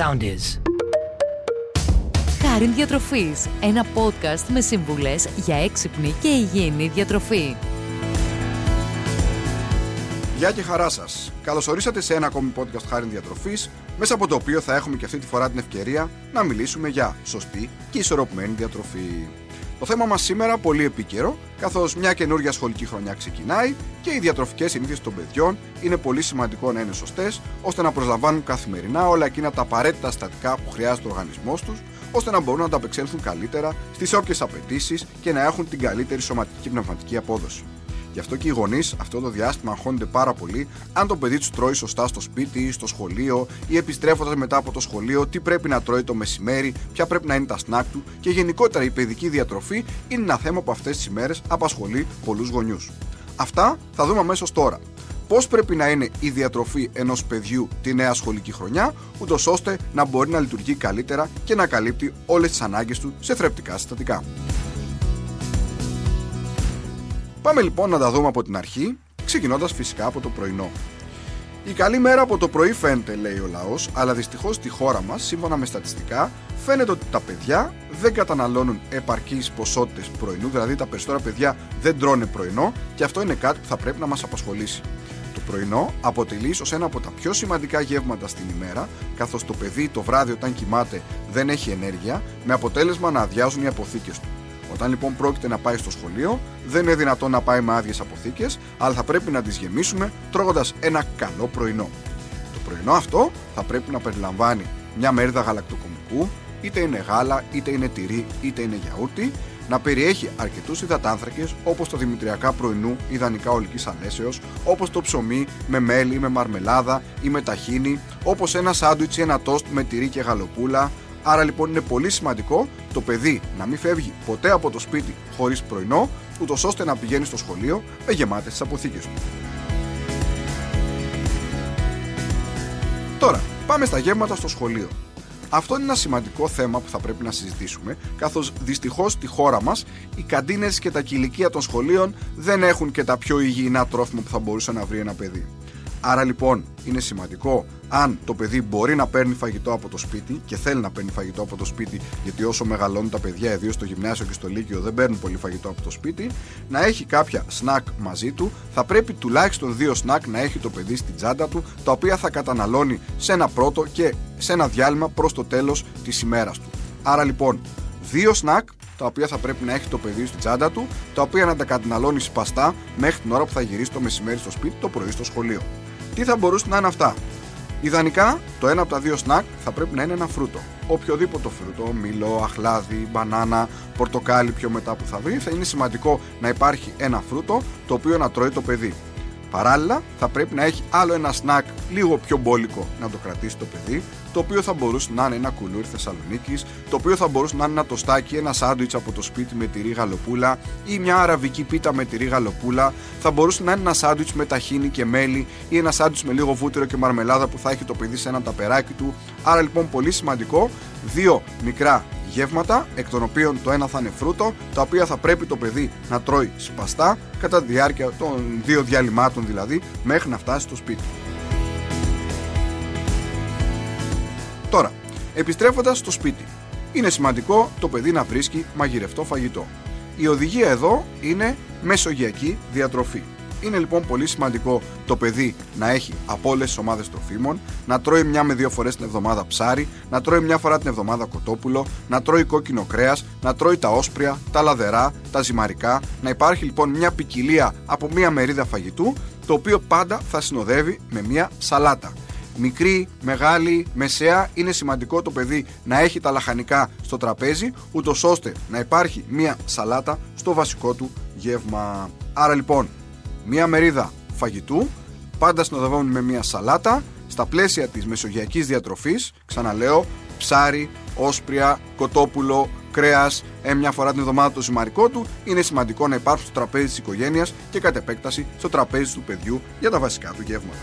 sound is. Χάριν Διατροφής, ένα podcast με σύμβουλες για έξυπνη και υγιεινή διατροφή. Γεια και χαρά σας. Καλώ ορίσατε σε ένα ακόμη podcast Χάριν Διατροφής, μέσα από το οποίο θα έχουμε και αυτή τη φορά την ευκαιρία να μιλήσουμε για σωστή και ισορροπημένη διατροφή. Το θέμα μας σήμερα πολύ επίκαιρο, καθώς μια καινούργια σχολική χρονιά ξεκινάει και οι διατροφικές συνήθειες των παιδιών είναι πολύ σημαντικό να είναι σωστές, ώστε να προσλαμβάνουν καθημερινά όλα εκείνα τα απαραίτητα στατικά που χρειάζεται ο οργανισμός τους, ώστε να μπορούν να ανταπεξέλθουν καλύτερα στις όποιες απαιτήσεις και να έχουν την καλύτερη σωματική και πνευματική απόδοση. Γι' αυτό και οι γονείς αυτό το διάστημα αγχώνονται πάρα πολύ αν το παιδί τους τρώει σωστά στο σπίτι ή στο σχολείο ή επιστρέφοντας μετά από το σχολείο, τι πρέπει να τρώει το μεσημέρι, ποια πρέπει να είναι τα σνάκ του και γενικότερα η παιδική διατροφή είναι ένα θέμα που αυτές τις ημέρες απασχολεί πολλούς γονιούς. Αυτά θα δούμε αμέσως τώρα. Πώς πρέπει να είναι η διατροφή ενός παιδιού τη νέα σχολική χρονιά, ούτως ώστε να μπορεί να λειτουργεί καλύτερα και να καλύπτει όλες τις ανάγκες του σε θρεπτικά συστατικά. Πάμε λοιπόν να τα δούμε από την αρχή, ξεκινώντας φυσικά από το πρωινό. Η καλή μέρα από το πρωί φαίνεται, λέει ο λαός, αλλά δυστυχώς στη χώρα μας, σύμφωνα με στατιστικά, φαίνεται ότι τα παιδιά δεν καταναλώνουν επαρκείς ποσότητες πρωινού, δηλαδή τα περισσότερα παιδιά δεν τρώνε πρωινό και αυτό είναι κάτι που θα πρέπει να μας απασχολήσει. Το πρωινό αποτελείς ίσω ένα από τα πιο σημαντικά γεύματα στην ημέρα, καθώς το παιδί το βράδυ όταν κοιμάται δεν έχει ενέργεια, με αποτέλεσμα να αδειάζουν οι αποθήκες του. Όταν λοιπόν πρόκειται να πάει στο σχολείο, δεν είναι δυνατόν να πάει με άδειες αποθήκες, αλλά θα πρέπει να τις γεμίσουμε τρώγοντας ένα καλό πρωινό. Το πρωινό αυτό θα πρέπει να περιλαμβάνει μια μερίδα γαλακτοκομικού, είτε είναι γάλα, είτε είναι τυρί, είτε είναι γιαούρτι, να περιέχει αρκετούς υδατάνθρακες όπως το δημητριακά πρωινού ιδανικά ολικής ανέσεω, όπως το ψωμί με μέλι ή με μαρμελάδα ή με ταχίνι, όπως ένα σάντουιτς ή ένα τόστ με τυρί και γαλοπούλα, Άρα λοιπόν είναι πολύ σημαντικό το παιδί να μην φεύγει ποτέ από το σπίτι χωρίς πρωινό, ούτως ώστε να πηγαίνει στο σχολείο με γεμάτες τι αποθήκες του. Τώρα, πάμε στα γεύματα στο σχολείο. Αυτό είναι ένα σημαντικό θέμα που θα πρέπει να συζητήσουμε, καθώς δυστυχώς στη χώρα μας οι καντίνες και τα κηλικία των σχολείων δεν έχουν και τα πιο υγιεινά τρόφιμα που θα μπορούσε να βρει ένα παιδί. Άρα λοιπόν είναι σημαντικό αν το παιδί μπορεί να παίρνει φαγητό από το σπίτι και θέλει να παίρνει φαγητό από το σπίτι, γιατί όσο μεγαλώνουν τα παιδιά, ιδίως στο γυμνάσιο και στο λύκειο, δεν παίρνουν πολύ φαγητό από το σπίτι, να έχει κάποια σνακ μαζί του. Θα πρέπει τουλάχιστον δύο σνακ να έχει το παιδί στην τσάντα του, τα οποία θα καταναλώνει σε ένα πρώτο και σε ένα διάλειμμα προς το τέλος της ημέρας του. Άρα λοιπόν, δύο σνακ τα οποία θα πρέπει να έχει το παιδί στην τσάντα του, τα οποία να τα καταναλώνεις σπαστά μέχρι την ώρα που θα γυρίσεις το μεσημέρι στο σπίτι, το πρωί στο σχολείο. Τι θα μπορούσαν να είναι αυτά. Ιδανικά, το ένα από τα δύο σνακ θα πρέπει να είναι ένα φρούτο. Οποιοδήποτε φρούτο, μήλο, αχλάδι, μπανάνα, πορτοκάλι πιο μετά που θα βρει, θα είναι σημαντικό να υπάρχει ένα φρούτο το οποίο να τρώει το παιδί. Παράλληλα, θα πρέπει να έχει άλλο ένα σνακ λίγο πιο μπόλικο να το κρατήσει το παιδί, το οποίο θα μπορούσε να είναι ένα κουλούρι Θεσσαλονίκης, το οποίο θα μπορούσε να είναι ένα τοστάκι, ένα σάντουιτς από το σπίτι με τυρί γαλοπούλα ή μια αραβική πίτα με τυρί γαλοπούλα. Θα μπορούσε να είναι ένα σάντουιτς με ταχίνι και μέλι ή ένα σάντουιτς με λίγο βούτυρο και μαρμελάδα που θα έχει το παιδί σε ένα ταπεράκι του. Άρα λοιπόν πολύ σημαντικό, δύο μικρά γεύματα, εκ των οποίων το ένα θα είναι φρούτο, τα οποία θα πρέπει το παιδί να τρώει σπαστά κατά τη διάρκεια των δύο διαλυμάτων δηλαδή, μέχρι να φτάσει στο σπίτι. Τώρα, επιστρέφοντας στο σπίτι, είναι σημαντικό το παιδί να βρίσκει μαγειρευτό φαγητό. Η οδηγία εδώ είναι μεσογειακή διατροφή. Είναι λοιπόν πολύ σημαντικό το παιδί να έχει από όλες τις ομάδες τροφίμων, να τρώει μια με δύο φορές την εβδομάδα ψάρι, να τρώει μια φορά την εβδομάδα κοτόπουλο, να τρώει κόκκινο κρέας, να τρώει τα όσπρια, τα λαδερά, τα ζυμαρικά, να υπάρχει λοιπόν μια ποικιλία από μια μερίδα φαγητού, το οποίο πάντα θα συνοδεύει με μια σαλάτα μικρή, μεγάλη, μεσαία, είναι σημαντικό το παιδί να έχει τα λαχανικά στο τραπέζι, ούτως ώστε να υπάρχει μία σαλάτα στο βασικό του γεύμα. Άρα λοιπόν, μία μερίδα φαγητού, πάντα συνοδευόμενη με μία σαλάτα, στα πλαίσια της μεσογειακής διατροφής, ξαναλέω, ψάρι, όσπρια, κοτόπουλο, κρέας, ε, μια φορά την εβδομάδα το ζυμαρικό του, είναι σημαντικό να υπάρχουν στο τραπέζι της οικογένειας και κατ' επέκταση στο τραπέζι του παιδιού για τα βασικά του γεύματα.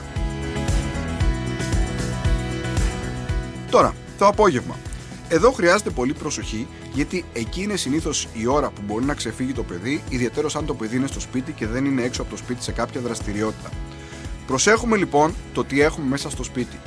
Τώρα, το απόγευμα. Εδώ χρειάζεται πολύ προσοχή γιατί εκεί είναι συνήθως η ώρα που μπορεί να ξεφύγει το παιδί, ιδιαίτερω αν το παιδί είναι στο σπίτι και δεν είναι έξω από το σπίτι σε κάποια δραστηριότητα. Προσέχουμε λοιπόν το τι έχουμε μέσα στο σπίτι.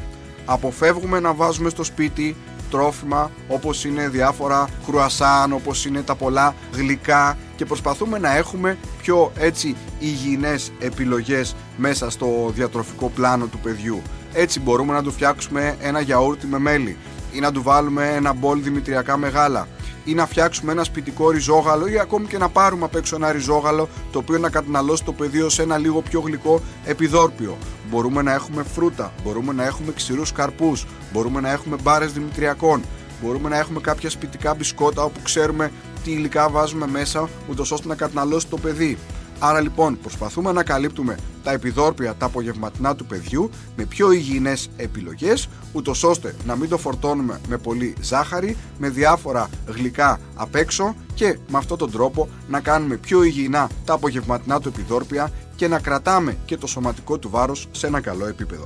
Αποφεύγουμε να βάζουμε στο σπίτι τρόφιμα όπως είναι διάφορα κρουασάν, όπως είναι τα πολλά γλυκά και προσπαθούμε να έχουμε πιο έτσι υγιεινές επιλογές μέσα στο διατροφικό πλάνο του παιδιού. Έτσι μπορούμε να του φτιάξουμε ένα γιαούρτι με μέλι ή να του βάλουμε ένα μπολ δημητριακά μεγάλα ή να φτιάξουμε ένα σπιτικό ριζόγαλο ή ακόμη και να πάρουμε απ' έξω ένα ριζόγαλο το οποίο να καταναλώσει το πεδίο σε ένα λίγο πιο γλυκό επιδόρπιο. Μπορούμε να έχουμε φρούτα, μπορούμε να έχουμε ξηρούς καρπούς, μπορούμε να έχουμε μπάρες δημητριακών, μπορούμε να έχουμε κάποια σπιτικά μπισκότα όπου ξέρουμε τι υλικά βάζουμε μέσα, ούτως ώστε να καταναλώσει το παιδί. Άρα λοιπόν προσπαθούμε να καλύπτουμε τα επιδόρπια, τα απογευματινά του παιδιού με πιο υγιεινές επιλογές ούτως ώστε να μην το φορτώνουμε με πολύ ζάχαρη, με διάφορα γλυκά απ' έξω και με αυτόν τον τρόπο να κάνουμε πιο υγιεινά τα απογευματινά του επιδόρπια και να κρατάμε και το σωματικό του βάρος σε ένα καλό επίπεδο.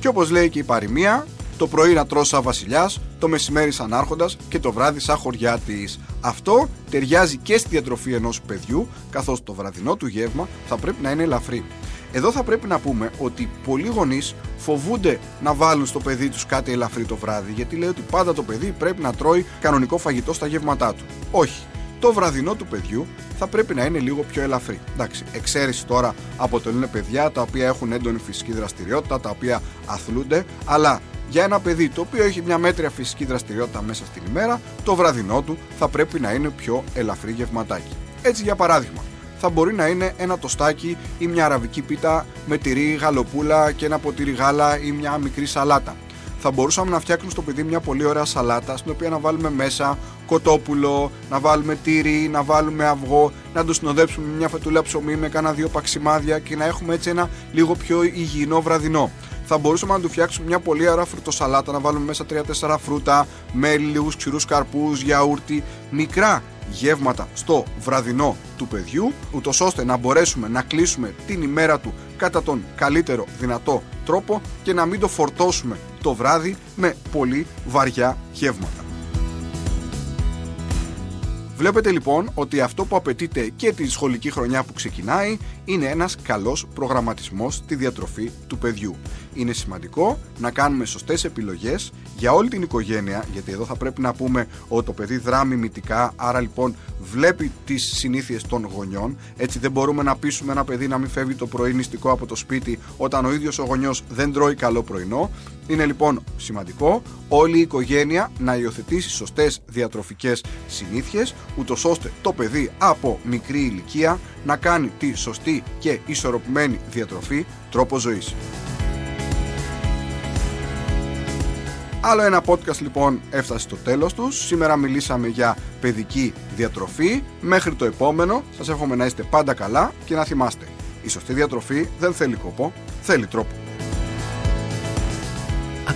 Και όπως λέει και η παροιμία, το πρωί να τρώσει σαν βασιλιάς, το μεσημέρι σαν άρχοντας και το βράδυ σαν χωριάτη. Αυτό ταιριάζει και στη διατροφή ενός παιδιού, καθώς το βραδινό του γεύμα θα πρέπει να είναι ελαφρύ. Εδώ θα πρέπει να πούμε ότι πολλοί γονείς φοβούνται να βάλουν στο παιδί τους κάτι ελαφρύ το βράδυ, γιατί λέει ότι πάντα το παιδί πρέπει να τρώει κανονικό φαγητό στα γεύματά του. Όχι. Το βραδινό του παιδιού θα πρέπει να είναι λίγο πιο ελαφρύ. Εντάξει, εξαίρεση τώρα αποτελούν παιδιά τα οποία έχουν έντονη φυσική δραστηριότητα, τα οποία αθλούνται, αλλά για ένα παιδί το οποίο έχει μια μέτρια φυσική δραστηριότητα μέσα στην ημέρα, το βραδινό του θα πρέπει να είναι πιο ελαφρύ γευματάκι. Έτσι, για παράδειγμα, θα μπορεί να είναι ένα τοστάκι ή μια αραβική πίτα με τυρί, γαλοπούλα και ένα ποτήρι γάλα ή μια μικρή σαλάτα. Θα μπορούσαμε να φτιάξουμε στο παιδί μια πολύ ωραία σαλάτα στην οποία να βάλουμε μέσα κοτόπουλο, να βάλουμε τύρι, να βάλουμε αυγό, να το συνοδέψουμε με μια φετούλα ψωμί με κάνα δύο παξιμάδια και να έχουμε έτσι ένα λίγο πιο υγιεινό βραδινό θα μπορούσαμε να του φτιάξουμε μια πολύ ωραία φρουτοσαλάτα, να βάλουμε μέσα 3-4 φρούτα, μέλι, λίγους ξηρούς καρπούς, γιαούρτι, μικρά γεύματα στο βραδινό του παιδιού, ούτως ώστε να μπορέσουμε να κλείσουμε την ημέρα του κατά τον καλύτερο δυνατό τρόπο και να μην το φορτώσουμε το βράδυ με πολύ βαριά γεύματα. Βλέπετε λοιπόν ότι αυτό που απαιτείται και τη σχολική χρονιά που ξεκινάει είναι ένας καλός προγραμματισμός στη διατροφή του παιδιού. Είναι σημαντικό να κάνουμε σωστές επιλογές για όλη την οικογένεια, γιατί εδώ θα πρέπει να πούμε ότι το παιδί δράμει μυτικά, άρα λοιπόν βλέπει τις συνήθειες των γονιών. Έτσι δεν μπορούμε να πείσουμε ένα παιδί να μην φεύγει το πρωί νηστικό από το σπίτι όταν ο ίδιος ο γονιός δεν τρώει καλό πρωινό. Είναι λοιπόν σημαντικό όλη η οικογένεια να υιοθετήσει σωστές διατροφικές συνήθειες, ούτως ώστε το παιδί από μικρή ηλικία να κάνει τη σωστή και ισορροπημένη διατροφή τρόπο ζωής. Άλλο ένα podcast λοιπόν έφτασε στο τέλος τους. Σήμερα μιλήσαμε για παιδική διατροφή. Μέχρι το επόμενο σας εύχομαι να είστε πάντα καλά και να θυμάστε. Η σωστή διατροφή δεν θέλει κόπο, θέλει τρόπο.